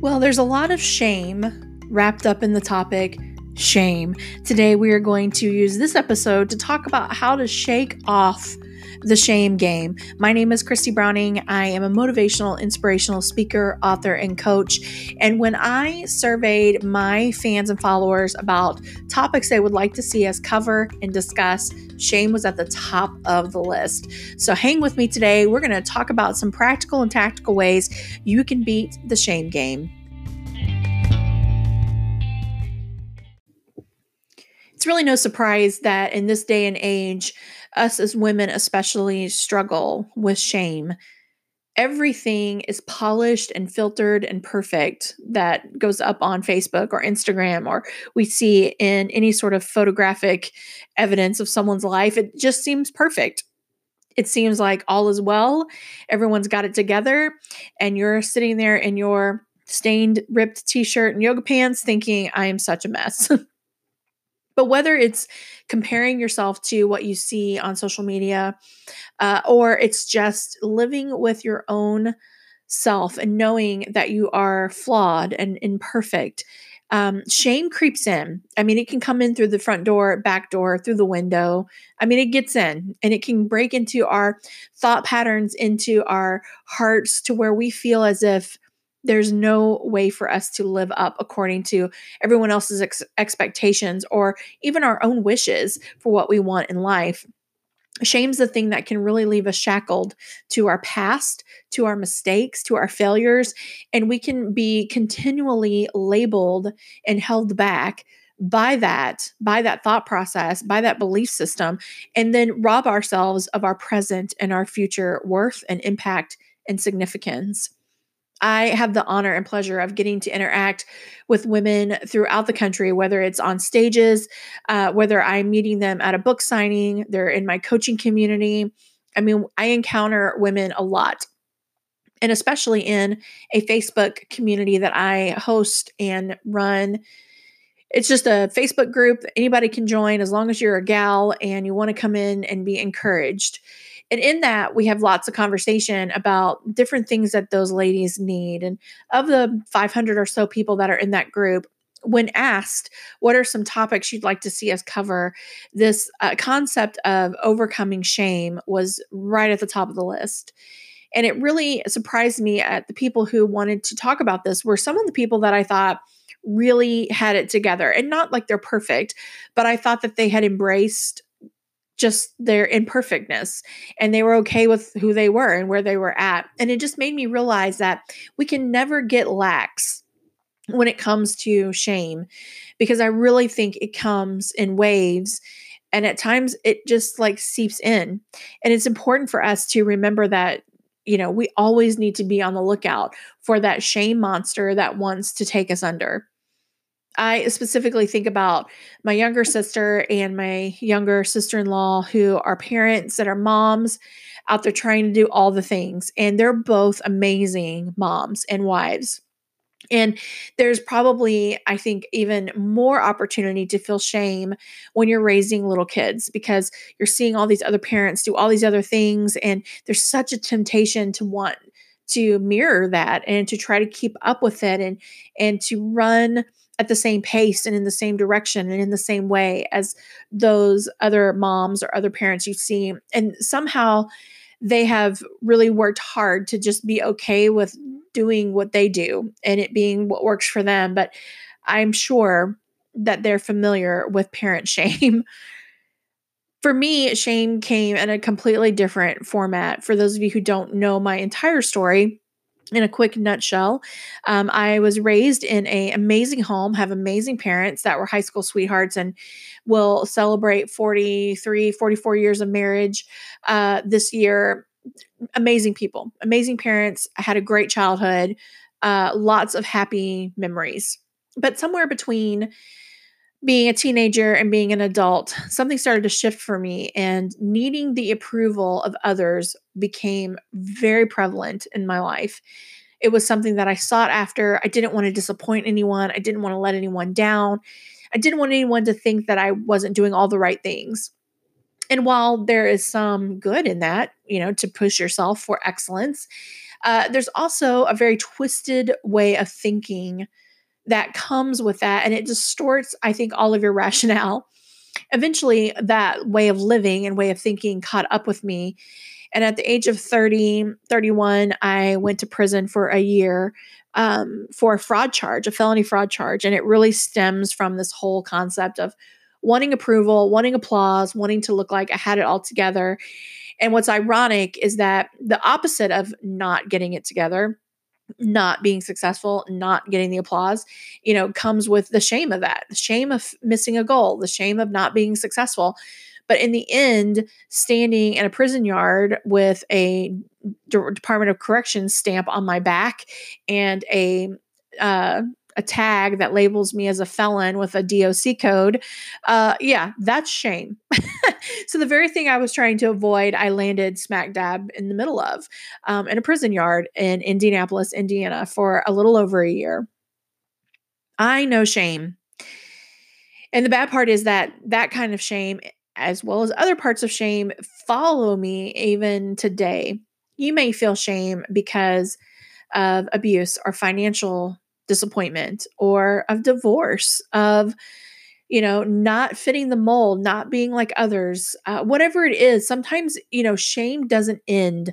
Well, there's a lot of shame wrapped up in the topic shame. Today, we are going to use this episode to talk about how to shake off the shame game. My name is Christy Browning. I am a motivational, inspirational speaker, author, and coach. And when I surveyed my fans and followers about topics they would like to see us cover and discuss, shame was at the top of the list. So hang with me today. We're going to talk about some practical and tactical ways you can beat the shame game. It's really no surprise that in this day and age, us as women especially struggle with shame. Everything is polished and filtered and perfect that goes up on Facebook or Instagram, or we see in any sort of photographic evidence of someone's life. It just seems perfect. It seems like all is well, everyone's got it together, and you're sitting there in your stained, ripped t shirt and yoga pants thinking, I am such a mess. But whether it's comparing yourself to what you see on social media, uh, or it's just living with your own self and knowing that you are flawed and imperfect, um, shame creeps in. I mean, it can come in through the front door, back door, through the window. I mean, it gets in and it can break into our thought patterns, into our hearts to where we feel as if there's no way for us to live up according to everyone else's ex- expectations or even our own wishes for what we want in life. Shame's the thing that can really leave us shackled to our past, to our mistakes, to our failures, and we can be continually labeled and held back by that by that thought process by that belief system and then rob ourselves of our present and our future worth and impact and significance I have the honor and pleasure of getting to interact with women throughout the country, whether it's on stages, uh, whether I'm meeting them at a book signing, they're in my coaching community. I mean, I encounter women a lot, and especially in a Facebook community that I host and run. It's just a Facebook group anybody can join as long as you're a gal and you want to come in and be encouraged. And in that, we have lots of conversation about different things that those ladies need. And of the 500 or so people that are in that group, when asked what are some topics you'd like to see us cover, this uh, concept of overcoming shame was right at the top of the list. And it really surprised me at the people who wanted to talk about this were some of the people that I thought really had it together and not like they're perfect, but I thought that they had embraced just their imperfectness and they were okay with who they were and where they were at. And it just made me realize that we can never get lax when it comes to shame because I really think it comes in waves and at times it just like seeps in. And it's important for us to remember that you know, we always need to be on the lookout for that shame monster that wants to take us under. I specifically think about my younger sister and my younger sister in law who are parents that are moms out there trying to do all the things. And they're both amazing moms and wives. And there's probably, I think, even more opportunity to feel shame when you're raising little kids because you're seeing all these other parents do all these other things. And there's such a temptation to want to mirror that and to try to keep up with it and and to run at the same pace and in the same direction and in the same way as those other moms or other parents you've seen. And somehow they have really worked hard to just be okay with doing what they do and it being what works for them. But I'm sure that they're familiar with parent shame. For me, shame came in a completely different format. For those of you who don't know my entire story, in a quick nutshell um, i was raised in a amazing home have amazing parents that were high school sweethearts and will celebrate 43 44 years of marriage uh, this year. Amazing people amazing parents i had a great childhood uh, lots of happy memories. But somewhere between being a teenager and being an adult, something started to shift for me, and needing the approval of others became very prevalent in my life. It was something that I sought after. I didn't want to disappoint anyone, I didn't want to let anyone down. I didn't want anyone to think that I wasn't doing all the right things. And while there is some good in that, you know, to push yourself for excellence, Uh, there's also a very twisted way of thinking that comes with that, and it distorts, I think, all of your rationale. Eventually, that way of living and way of thinking caught up with me. And at the age of 30, 31, I went to prison for a year um, for a fraud charge, a felony fraud charge. And it really stems from this whole concept of wanting approval, wanting applause, wanting to look like I had it all together. And what's ironic is that the opposite of not getting it together, not being successful, not getting the applause, you know, comes with the shame of that, the shame of missing a goal, the shame of not being successful. But in the end, standing in a prison yard with a Department of Corrections stamp on my back and a uh, a tag that labels me as a felon with a DOC code, uh, yeah, that's shame. so the very thing I was trying to avoid, I landed smack dab in the middle of um, in a prison yard in Indianapolis, Indiana, for a little over a year. I know shame. And the bad part is that that kind of shame as well as other parts of shame follow me even today. You may feel shame because of abuse or financial disappointment or of divorce, of you know, not fitting the mold, not being like others, uh, whatever it is. Sometimes, you know, shame doesn't end.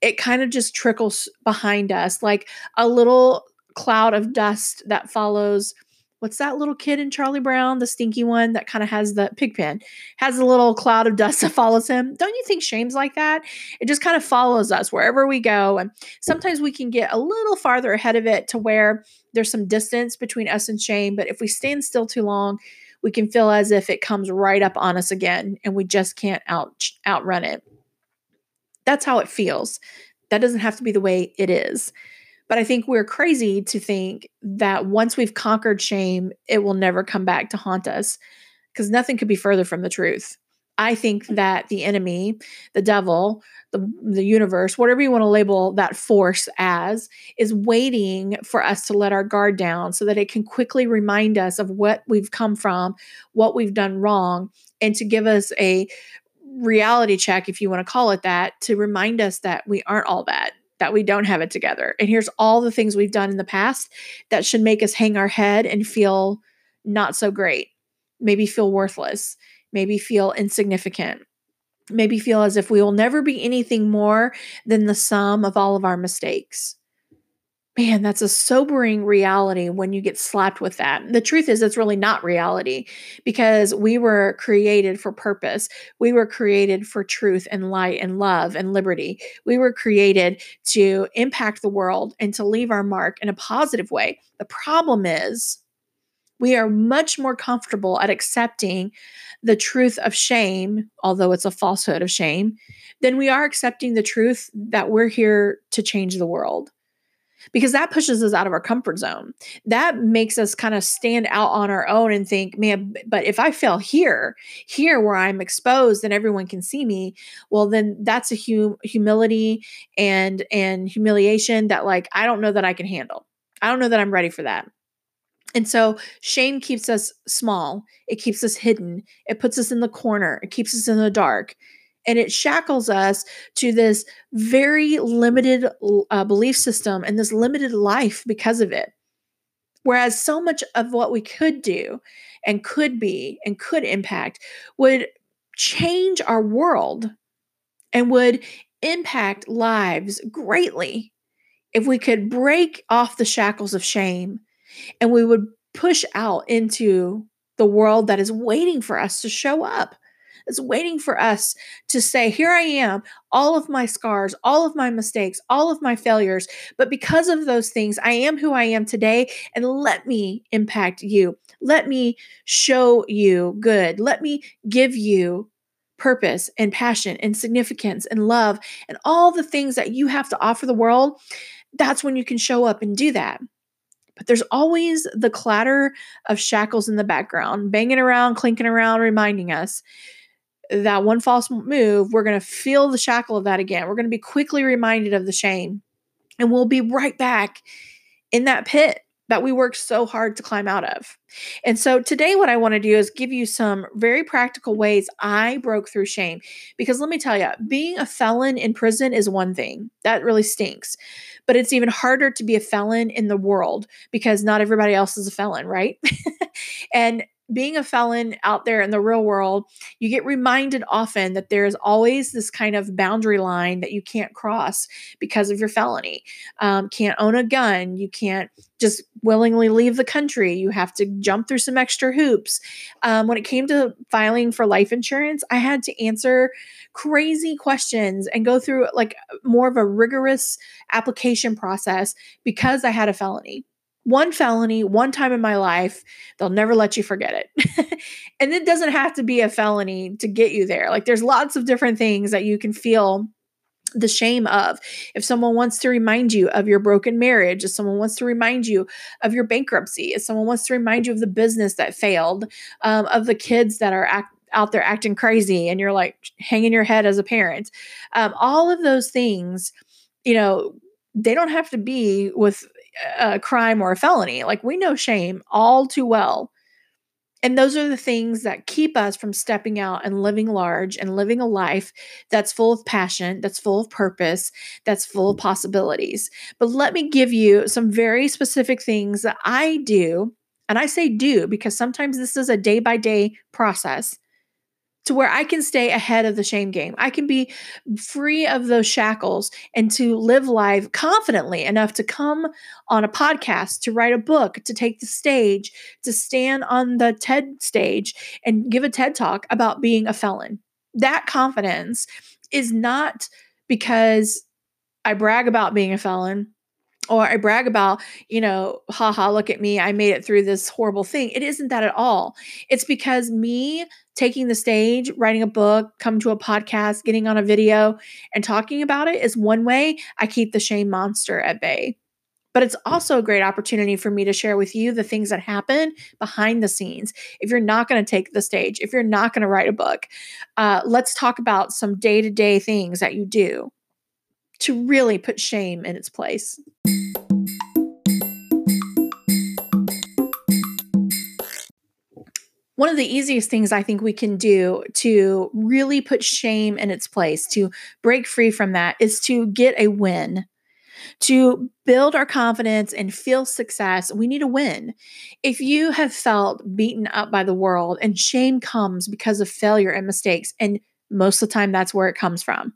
It kind of just trickles behind us like a little cloud of dust that follows what's that little kid in Charlie Brown, the stinky one that kind of has the pigpen, has a little cloud of dust that follows him. Don't you think shame's like that? It just kind of follows us wherever we go. And sometimes we can get a little farther ahead of it to where there's some distance between us and shame. But if we stand still too long, we can feel as if it comes right up on us again and we just can't out outrun it. That's how it feels. That doesn't have to be the way it is. But I think we're crazy to think that once we've conquered shame, it will never come back to haunt us because nothing could be further from the truth. I think that the enemy, the devil, the, the universe, whatever you want to label that force as, is waiting for us to let our guard down so that it can quickly remind us of what we've come from, what we've done wrong, and to give us a reality check, if you want to call it that, to remind us that we aren't all that that we don't have it together. And here's all the things we've done in the past that should make us hang our head and feel not so great. Maybe feel worthless, maybe feel insignificant, maybe feel as if we will never be anything more than the sum of all of our mistakes man, that's a sobering reality when you get slapped with that. The truth is, it's really not reality because we were created for purpose. We were created for truth and light and love and liberty. We were created to impact the world and to leave our mark in a positive way. The problem is, we are much more comfortable at accepting the truth of shame, although it's a falsehood of shame, than we are accepting the truth that we're here to change the world because that pushes us out of our comfort zone. That makes us kind of stand out on our own and think, man, but if I fail here, here where I'm exposed and everyone can see me, well, then that's a hum- humility and and humiliation that like I don't know that I can handle. I don't know that I'm ready for that. And so shame keeps us small. It keeps us hidden. It puts us in the corner. It keeps us in the dark and it shackles us to this very limited uh, belief system and this limited life because of it. Whereas so much of what we could do and could be and could impact would change our world and would impact lives greatly if we could break off the shackles of shame and we would push out into the world that is waiting for us to show up It's waiting for us to say, Here I am, all of my scars, all of my mistakes, all of my failures. But because of those things, I am who I am today. And let me impact you. Let me show you good. Let me give you purpose and passion and significance and love and all the things that you have to offer the world. That's when you can show up and do that but there's always the clatter of shackles in the background, banging around, clinking around, reminding us that one false move, we're going to feel the shackle of that again. We're going to be quickly reminded of the shame, and we'll be right back in that pit that we worked so hard to climb out of. And so today, what I want to do is give you some very practical ways I broke through shame. Because let me tell you, being a felon in prison is one thing that really stinks, but it's even harder to be a felon in the world because not everybody else is a felon, right? and being a felon out there in the real world, you get reminded often that there's always this kind of boundary line that you can't cross because of your felony. Um, can't own a gun. You can't just willingly leave the country. You have to jump through some extra hoops. Um, when it came to filing for life insurance, I had to answer crazy questions and go through like more of a rigorous application process because I had a felony one felony, one time in my life, they'll never let you forget it. and it doesn't have to be a felony to get you there. Like there's lots of different things that you can feel the shame of. If someone wants to remind you of your broken marriage, if someone wants to remind you of your bankruptcy, if someone wants to remind you of the business that failed, um, of the kids that are act- out there acting crazy, and you're like hanging your head as a parent, um, all of those things, you know, they don't have to be with a crime or a felony. Like we know shame all too well. And those are the things that keep us from stepping out and living large and living a life that's full of passion, that's full of purpose, that's full of possibilities. But let me give you some very specific things that I do. And I say do because sometimes this is a day by day process to where I can stay ahead of the shame game. I can be free of those shackles and to live life confidently enough to come on a podcast, to write a book, to take the stage, to stand on the TED stage and give a TED talk about being a felon. That confidence is not because I brag about being a felon or I brag about, you know, haha, look at me, I made it through this horrible thing. It isn't that at all. It's because me taking the stage, writing a book, coming to a podcast, getting on a video, and talking about it is one way I keep the shame monster at bay. But it's also a great opportunity for me to share with you the things that happen behind the scenes. If you're not going to take the stage, if you're not going to write a book, uh, let's talk about some day to day things that you do to really put shame in its place. One of the easiest things I think we can do to really put shame in its place, to break free from that, is to get a win. To build our confidence and feel success, we need a win. If you have felt beaten up by the world and shame comes because of failure and mistakes, and most of the time that's where it comes from,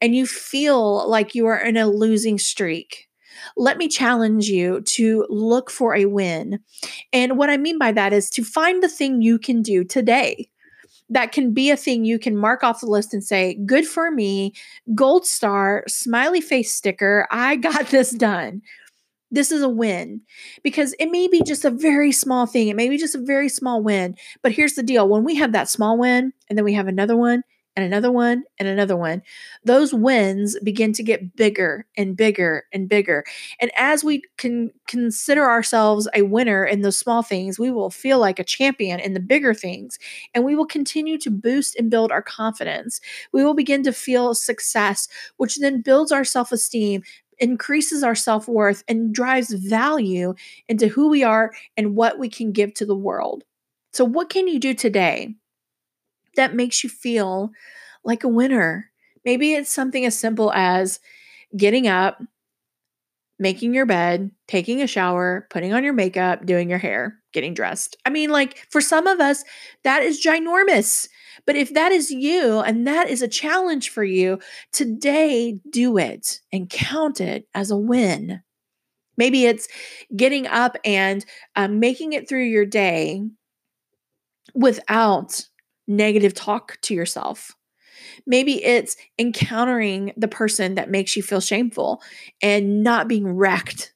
and you feel like you are in a losing streak, let me challenge you to look for a win. And what I mean by that is to find the thing you can do today that can be a thing you can mark off the list and say, good for me, gold star, smiley face sticker, I got this done. This is a win because it may be just a very small thing. It may be just a very small win. But here's the deal when we have that small win and then we have another one and another one and another one, those wins begin to get bigger and bigger and bigger. And as we can consider ourselves a winner in those small things, we will feel like a champion in the bigger things. And we will continue to boost and build our confidence. We will begin to feel success, which then builds our self esteem, increases our self worth, and drives value into who we are and what we can give to the world. So, what can you do today? That makes you feel like a winner. Maybe it's something as simple as getting up, making your bed, taking a shower, putting on your makeup, doing your hair, getting dressed. I mean, like for some of us, that is ginormous. But if that is you and that is a challenge for you, today do it and count it as a win. Maybe it's getting up and um, making it through your day without negative talk to yourself. Maybe it's encountering the person that makes you feel shameful and not being wrecked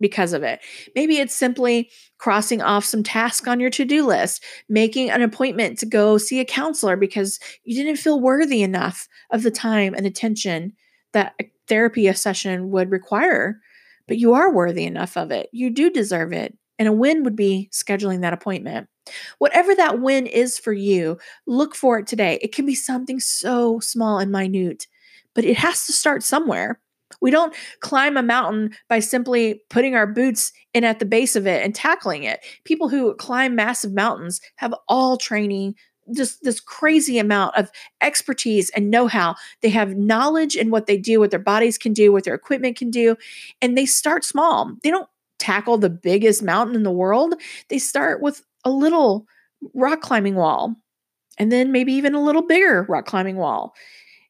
because of it. Maybe it's simply crossing off some tasks on your to do list, making an appointment to go see a counselor because you didn't feel worthy enough of the time and attention that a therapy session would require. But you are worthy enough of it. You do deserve it. And a win would be scheduling that appointment. Whatever that win is for you, look for it today. It can be something so small and minute, but it has to start somewhere. We don't climb a mountain by simply putting our boots in at the base of it and tackling it. People who climb massive mountains have all training, just this crazy amount of expertise and know-how. They have knowledge in what they do, what their bodies can do, what their equipment can do, and they start small. They don't tackle the biggest mountain in the world. They start with a little rock climbing wall and then maybe even a little bigger rock climbing wall.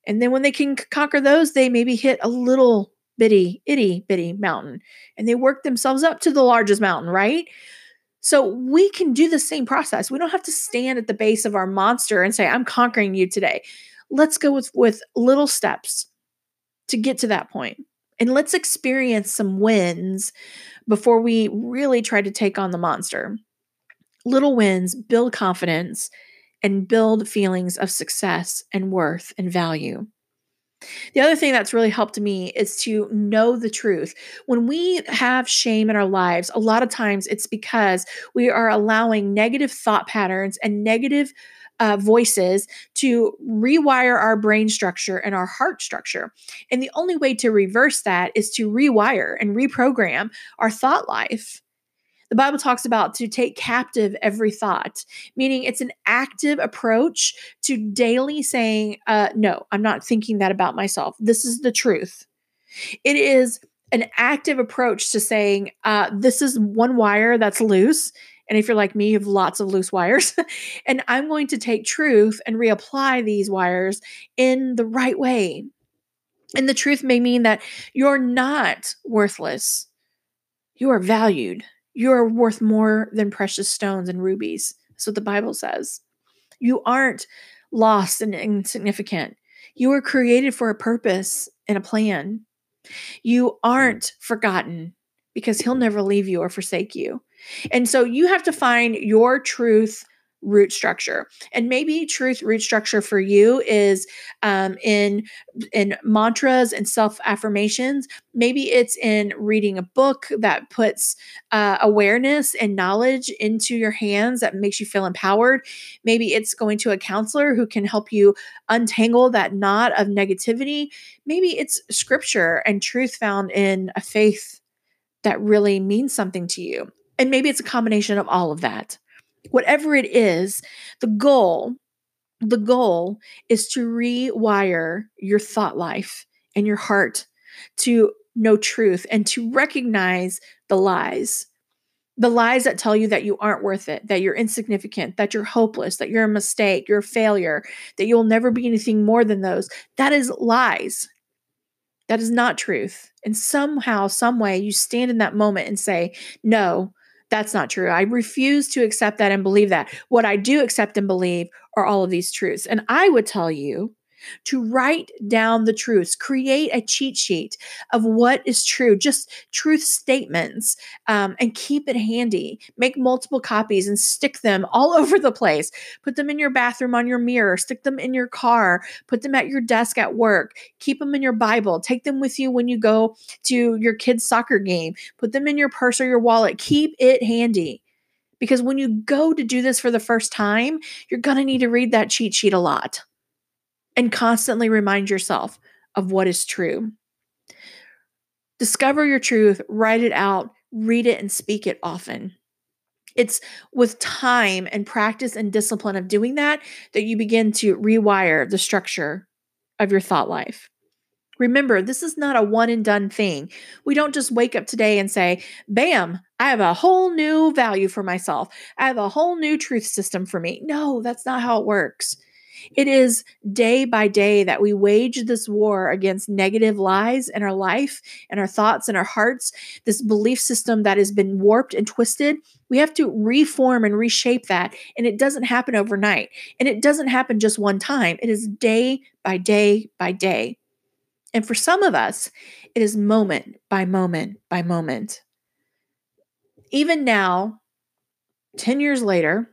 And then when they can conquer those, they maybe hit a little bitty, itty bitty mountain and they work themselves up to the largest mountain, right? So we can do the same process. We don't have to stand at the base of our monster and say, I'm conquering you today. Let's go with, with little steps to get to that point. And let's experience some wins before we really try to take on the monster. Little wins build confidence and build feelings of success and worth and value. The other thing that's really helped me is to know the truth. When we have shame in our lives, a lot of times it's because we are allowing negative thought patterns and negative uh, voices to rewire our brain structure and our heart structure. And the only way to reverse that is to rewire and reprogram our thought life. The Bible talks about to take captive every thought, meaning it's an active approach to daily saying, uh, No, I'm not thinking that about myself. This is the truth. It is an active approach to saying, uh, This is one wire that's loose. And if you're like me, you have lots of loose wires. and I'm going to take truth and reapply these wires in the right way. And the truth may mean that you're not worthless, you are valued. You are worth more than precious stones and rubies. That's what the Bible says. You aren't lost and insignificant. You were created for a purpose and a plan. You aren't forgotten because He'll never leave you or forsake you. And so you have to find your truth root structure. And maybe truth root structure for you is um, in in mantras and self affirmations maybe it's in reading a book that puts uh, awareness and knowledge into your hands that makes you feel empowered. Maybe it's going to a counselor who can help you untangle that knot of negativity. Maybe it's scripture and truth found in a faith that really means something to you. And maybe it's a combination of all of that whatever it is, the goal, the goal is to rewire your thought life and your heart to know truth and to recognize the lies. The lies that tell you that you aren't worth it, that you're insignificant, that you're hopeless, that you're a mistake, you're a failure, that you'll never be anything more than those. That is lies. That is not truth. And somehow, some way, you stand in that moment and say, No, that's not true. I refuse to accept that and believe that. What I do accept and believe are all of these truths. And I would tell you to write down the truths, create a cheat sheet of what is true, just truth statements, um, and keep it handy. Make multiple copies and stick them all over the place. Put them in your bathroom on your mirror, stick them in your car, put them at your desk at work, keep them in your Bible, take them with you when you go to your kid's soccer game, put them in your purse or your wallet. Keep it handy. Because when you go to do this for the first time, you're going to need to read that cheat sheet a lot and constantly remind yourself of what is true. Discover your truth, write it out, read it, and speak it often. It's with time and practice and discipline of doing that that you begin to rewire the structure of your thought life. Remember, this is not a one and done thing. We don't just wake up today and say, Bam, I have a whole new value for myself. I have a whole new truth system for me. No, that's not how it works. It is day by day that we wage this war against negative lies in our life and our thoughts and our hearts, this belief system that has been warped and twisted. We have to reform and reshape that. And it doesn't happen overnight. And it doesn't happen just one time, it is day by day by day. And for some of us, it is moment by moment by moment. Even now, 10 years later,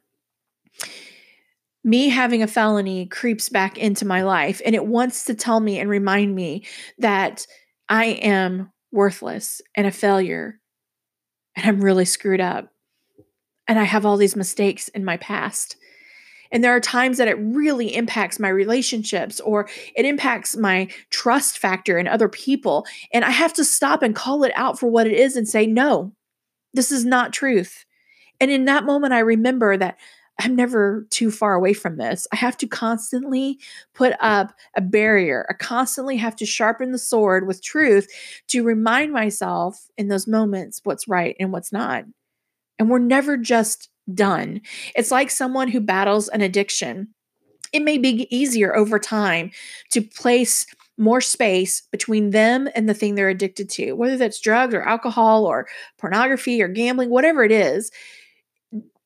me having a felony creeps back into my life and it wants to tell me and remind me that I am worthless and a failure and I'm really screwed up and I have all these mistakes in my past. And there are times that it really impacts my relationships or it impacts my trust factor in other people. And I have to stop and call it out for what it is and say, no, this is not truth. And in that moment, I remember that I'm never too far away from this. I have to constantly put up a barrier. I constantly have to sharpen the sword with truth to remind myself in those moments what's right and what's not. And we're never just done. It's like someone who battles an addiction. It may be easier over time to place more space between them and the thing they're addicted to, whether that's drugs or alcohol or pornography or gambling, whatever it is.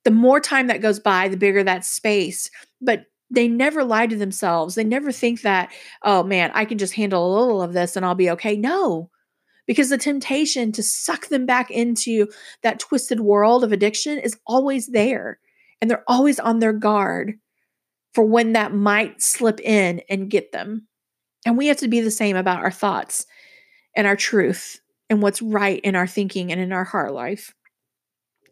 The more time that goes by, the bigger that space. But they never lie to themselves. They never think that, oh man, I can just handle a little of this and I'll be okay. No, because the temptation to suck them back into that twisted world of addiction is always there. And they're always on their guard for when that might slip in and get them. And we have to be the same about our thoughts and our truth and what's right in our thinking and in our heart life.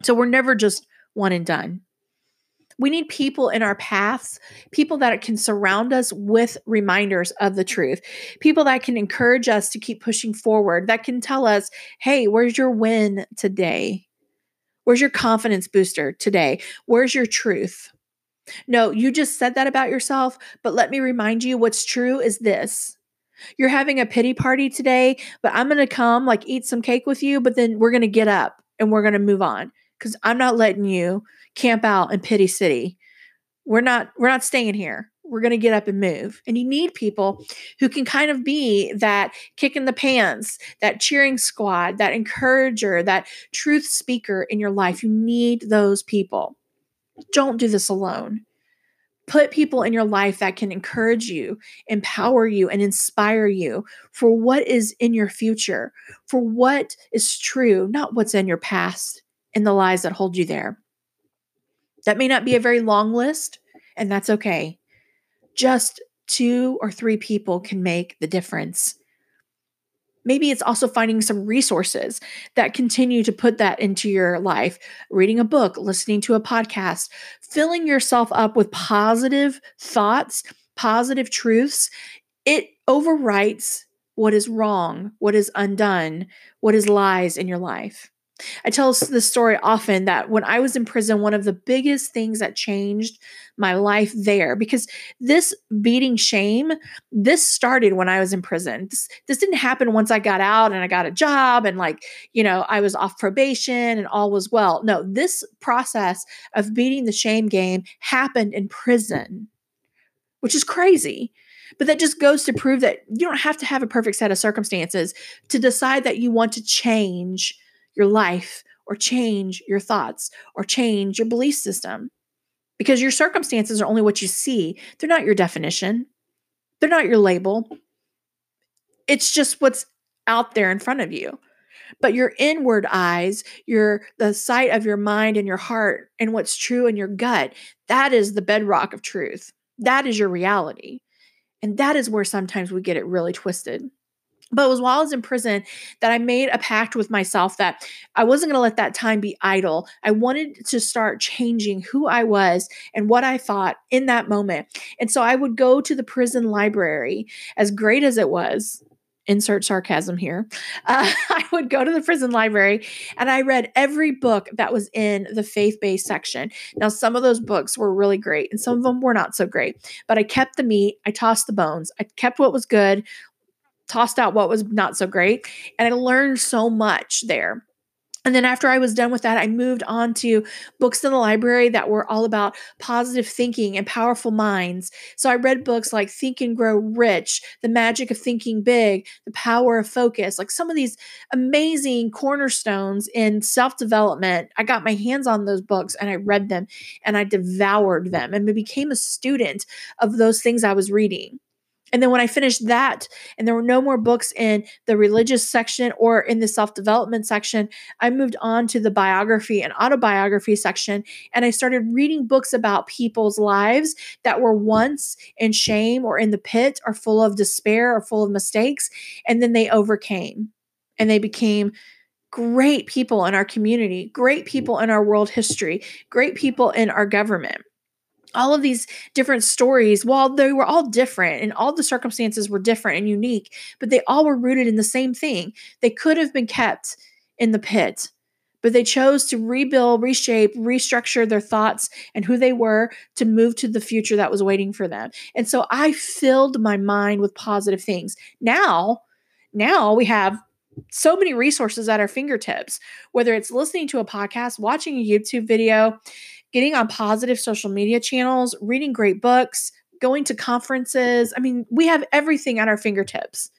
So we're never just one and done. We need people in our paths, people that can surround us with reminders of the truth, people that can encourage us to keep pushing forward, that can tell us, hey, where's your win today? Where's your confidence booster today? Where's your truth? No, you just said that about yourself, but let me remind you what's true is this. You're having a pity party today, but I'm going to come, like, eat some cake with you, but then we're going to get up and we're going to move on because I'm not letting you camp out in Pity City. We're not we're not staying here. We're going to get up and move. And you need people who can kind of be that kick in the pants, that cheering squad, that encourager, that truth speaker in your life. You need those people. Don't do this alone. Put people in your life that can encourage you, empower you, and inspire you for what is in your future, for what is true, not what's in your past and the lies that hold you there. That may not be a very long list, and that's okay. Just two or three people can make the difference. Maybe it's also finding some resources that continue to put that into your life, reading a book, listening to a podcast, filling yourself up with positive thoughts, positive truths. It overwrites what is wrong, what is undone, what is lies in your life. I tell this story often that when I was in prison, one of the biggest things that changed my life there, because this beating shame, this started when I was in prison. This, this didn't happen once I got out and I got a job and, like, you know, I was off probation and all was well. No, this process of beating the shame game happened in prison, which is crazy. But that just goes to prove that you don't have to have a perfect set of circumstances to decide that you want to change your life or change your thoughts or change your belief system because your circumstances are only what you see. They're not your definition, they're not your label. It's just what's out there in front of you. But your inward eyes, your the sight of your mind and your heart and what's true in your gut, that is the bedrock of truth. That is your reality. And that is where sometimes we get it really twisted. But it was while I was in prison that I made a pact with myself that I wasn't going to let that time be idle. I wanted to start changing who I was and what I thought in that moment. And so I would go to the prison library, as great as it was, insert sarcasm here. Uh, I would go to the prison library and I read every book that was in the faith based section. Now, some of those books were really great and some of them were not so great, but I kept the meat, I tossed the bones, I kept what was good, tossed out what was not so great. And I learned so much there. And then after I was done with that, I moved on to books in the library that were all about positive thinking and powerful minds. So I read books like Think and Grow Rich, The Magic of Thinking Big, The Power of Focus, like some of these amazing cornerstones in self development. I got my hands on those books and I read them and I devoured them and became a student of those things I was reading. And then when I finished that, and there were no more books in the religious section or in the self development section, I moved on to the biography and autobiography section. And I started reading books about people's lives that were once in shame or in the pit or full of despair or full of mistakes. And then they overcame and they became great people in our community, great people in our world history, great people in our government. All of these different stories, while they were all different and all the circumstances were different and unique, but they all were rooted in the same thing. They could have been kept in the pit, but they chose to rebuild, reshape, restructure their thoughts and who they were to move to the future that was waiting for them. And so I filled my mind with positive things. Now, now we have so many resources at our fingertips, whether it's listening to a podcast, watching a YouTube video, getting on positive social media channels, reading great books, going to conferences. I mean, we have everything at our fingertips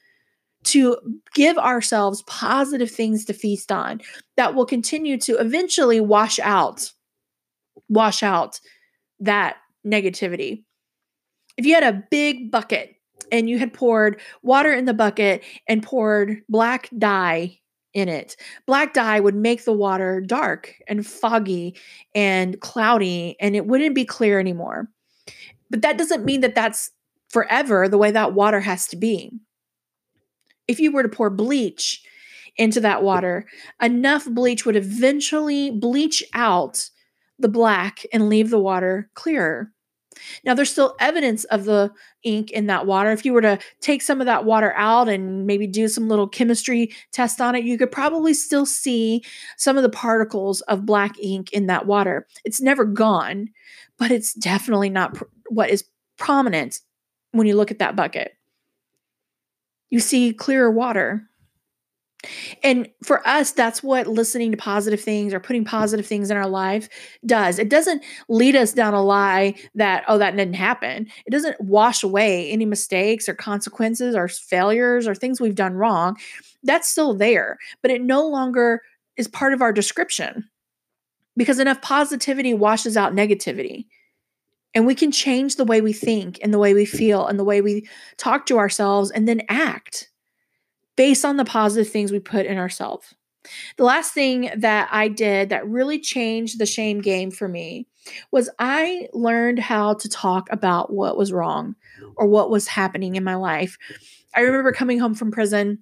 to give ourselves positive things to feast on that will continue to eventually wash out wash out that negativity. If you had a big bucket and you had poured water in the bucket and poured black dye in it. Black dye would make the water dark and foggy and cloudy, and it wouldn't be clear anymore. But that doesn't mean that that's forever the way that water has to be. If you were to pour bleach into that water, enough bleach would eventually bleach out the black and leave the water clearer. Now, there's still evidence of the ink in that water. If you were to take some of that water out and maybe do some little chemistry test on it, you could probably still see some of the particles of black ink in that water. It's never gone, but it's definitely not pr- what is prominent when you look at that bucket. You see clearer water. And for us, that's what listening to positive things or putting positive things in our life does. It doesn't lead us down a lie that, oh, that didn't happen. It doesn't wash away any mistakes or consequences or failures or things we've done wrong. That's still there, but it no longer is part of our description because enough positivity washes out negativity. And we can change the way we think and the way we feel and the way we talk to ourselves and then act based on the positive things we put in ourselves. The last thing that I did that really changed the shame game for me was I learned how to talk about what was wrong or what was happening in my life. I remember coming home from prison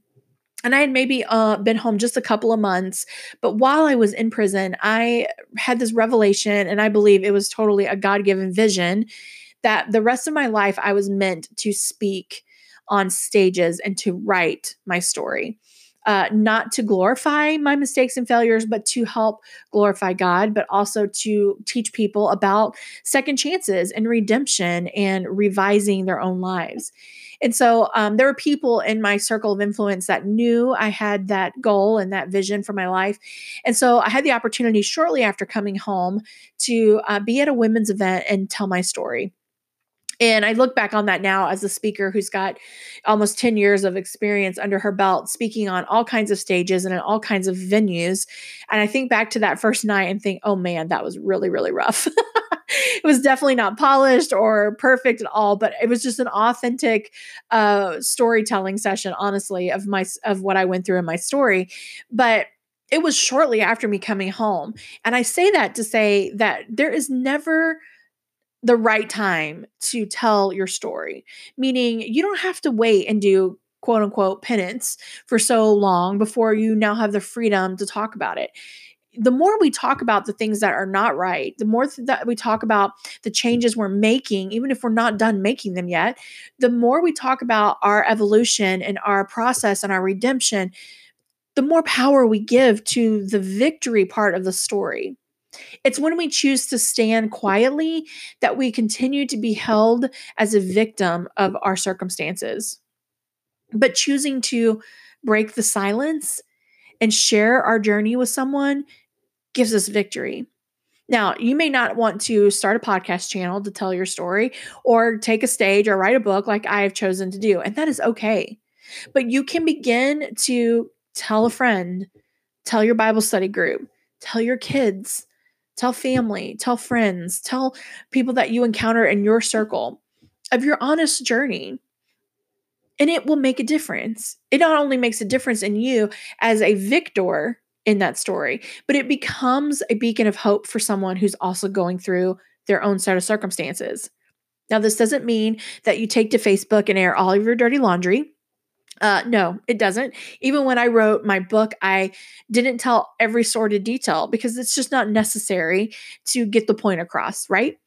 and I had maybe uh, been home just a couple of months, but while I was in prison, I had this revelation, and I believe it was totally a God given vision that the rest of my life I was meant to speak on stages and to write my story. Uh, not to glorify my mistakes and failures, but to help glorify God, but also to teach people about second chances and redemption and revising their own lives. And so um, there were people in my circle of influence that knew I had that goal and that vision for my life. And so I had the opportunity shortly after coming home to uh, be at a women's event and tell my story. And I look back on that now as a speaker who's got almost 10 years of experience under her belt, speaking on all kinds of stages and in all kinds of venues. And I think back to that first night and think, oh man, that was really, really rough. it was definitely not polished or perfect at all, but it was just an authentic uh, storytelling session, honestly, of my of what I went through in my story. But it was shortly after me coming home. And I say that to say that there is never the right time to tell your story, meaning you don't have to wait and do quote unquote penance for so long before you now have the freedom to talk about it. The more we talk about the things that are not right, the more th- that we talk about the changes we're making, even if we're not done making them yet, the more we talk about our evolution and our process and our redemption, the more power we give to the victory part of the story. It's when we choose to stand quietly that we continue to be held as a victim of our circumstances. But choosing to break the silence and share our journey with someone gives us victory. Now, you may not want to start a podcast channel to tell your story or take a stage or write a book like I have chosen to do, and that is okay. But you can begin to tell a friend, tell your Bible study group, tell your kids, Tell family, tell friends, tell people that you encounter in your circle of your honest journey. And it will make a difference. It not only makes a difference in you as a victor in that story, but it becomes a beacon of hope for someone who's also going through their own set of circumstances. Now, this doesn't mean that you take to Facebook and air all of your dirty laundry. Uh, no, it doesn't. Even when I wrote my book, I didn't tell every sordid detail because it's just not necessary to get the point across, right?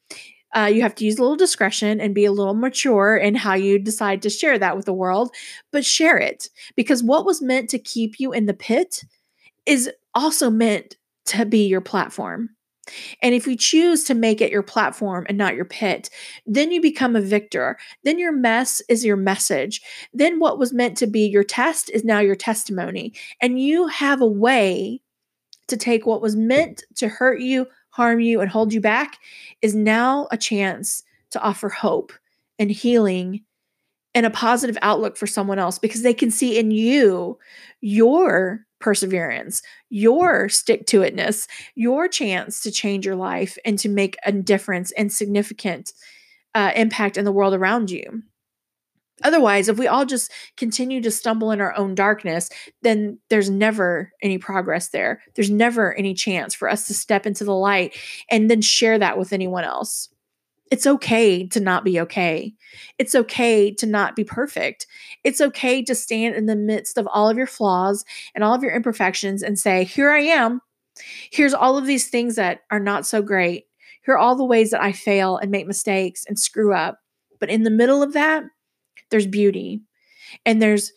Uh, you have to use a little discretion and be a little mature in how you decide to share that with the world, but share it because what was meant to keep you in the pit is also meant to be your platform. And if you choose to make it your platform and not your pit, then you become a victor. Then your mess is your message. Then what was meant to be your test is now your testimony. And you have a way to take what was meant to hurt you, harm you, and hold you back is now a chance to offer hope and healing and a positive outlook for someone else because they can see in you your perseverance, your stick to itness, your chance to change your life and to make a difference and significant uh, impact in the world around you. Otherwise, if we all just continue to stumble in our own darkness, then there's never any progress there. There's never any chance for us to step into the light and then share that with anyone else. It's okay to not be okay. It's okay to not be perfect. It's okay to stand in the midst of all of your flaws and all of your imperfections and say, Here I am. Here's all of these things that are not so great. Here are all the ways that I fail and make mistakes and screw up. But in the middle of that, there's beauty and there's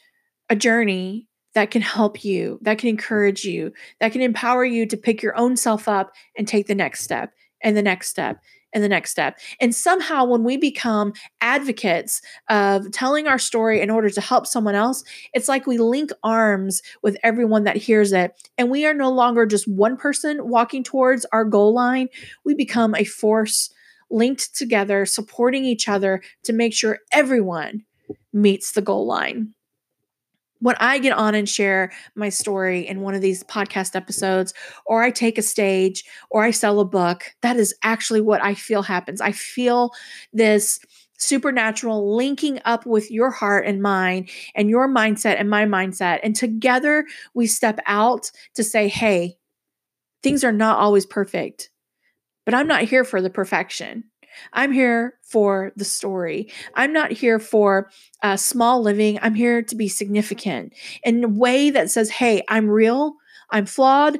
a journey that can help you, that can encourage you, that can empower you to pick your own self up and take the next step and the next step the next step. And somehow, when we become advocates of telling our story in order to help someone else, it's like we link arms with everyone that hears it. And we are no longer just one person walking towards our goal line, we become a force linked together, supporting each other to make sure everyone meets the goal line. When I get on and share my story in one of these podcast episodes, or I take a stage, or I sell a book, that is actually what I feel happens. I feel this supernatural linking up with your heart and mind and your mindset and my mindset. And together we step out to say, hey, things are not always perfect, but I'm not here for the perfection. I'm here for the story. I'm not here for uh, small living. I'm here to be significant in a way that says, hey, I'm real, I'm flawed,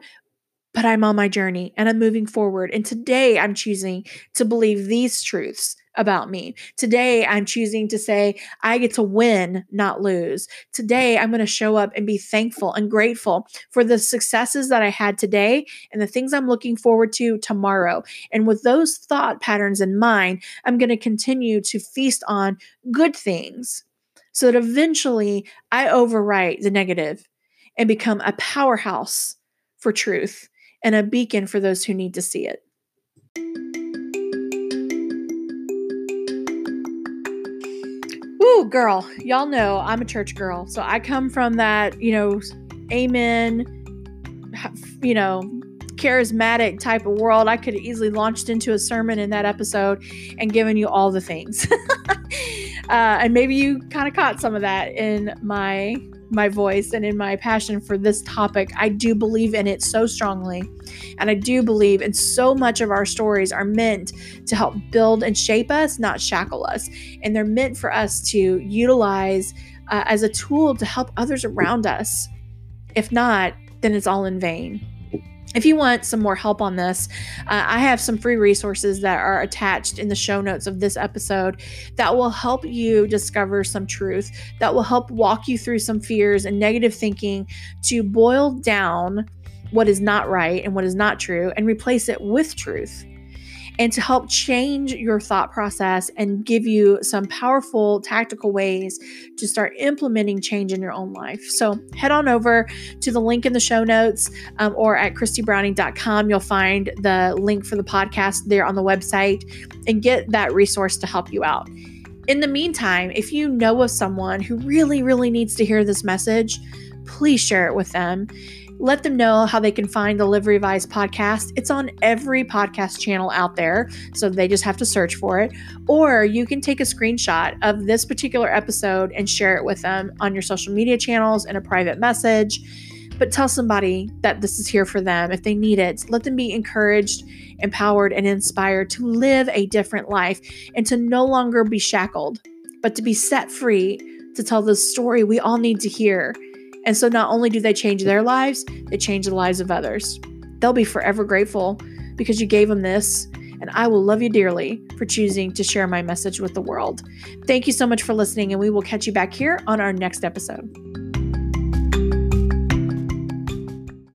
but I'm on my journey and I'm moving forward. And today I'm choosing to believe these truths about me. Today, I'm choosing to say, I get to win, not lose. Today, I'm going to show up and be thankful and grateful for the successes that I had today and the things I'm looking forward to tomorrow. And with those thought patterns in mind, I'm going to continue to feast on good things so that eventually I overwrite the negative and become a powerhouse for truth and a beacon for those who need to see it. Girl, y'all know I'm a church girl. So I come from that, you know, amen, you know, charismatic type of world. I could easily launched into a sermon in that episode and given you all the things. uh, and maybe you kind of caught some of that in my my voice and in my passion for this topic. I do believe in it so strongly. And I do believe in so much of our stories are meant to help build and shape us, not shackle us. And they're meant for us to utilize uh, as a tool to help others around us. If not, then it's all in vain. If you want some more help on this, uh, I have some free resources that are attached in the show notes of this episode that will help you discover some truth, that will help walk you through some fears and negative thinking to boil down what is not right and what is not true and replace it with truth and to help change your thought process and give you some powerful tactical ways to start implementing change in your own life. So head on over to the link in the show notes um, or at christybrowning.com. You'll find the link for the podcast there on the website and get that resource to help you out. In the meantime, if you know of someone who really, really needs to hear this message, please share it with them let them know how they can find the Live Revised podcast. It's on every podcast channel out there, so they just have to search for it. Or you can take a screenshot of this particular episode and share it with them on your social media channels in a private message. But tell somebody that this is here for them if they need it. Let them be encouraged, empowered, and inspired to live a different life and to no longer be shackled, but to be set free to tell the story we all need to hear and so not only do they change their lives, they change the lives of others. They'll be forever grateful because you gave them this and I will love you dearly for choosing to share my message with the world. Thank you so much for listening, and we will catch you back here on our next episode.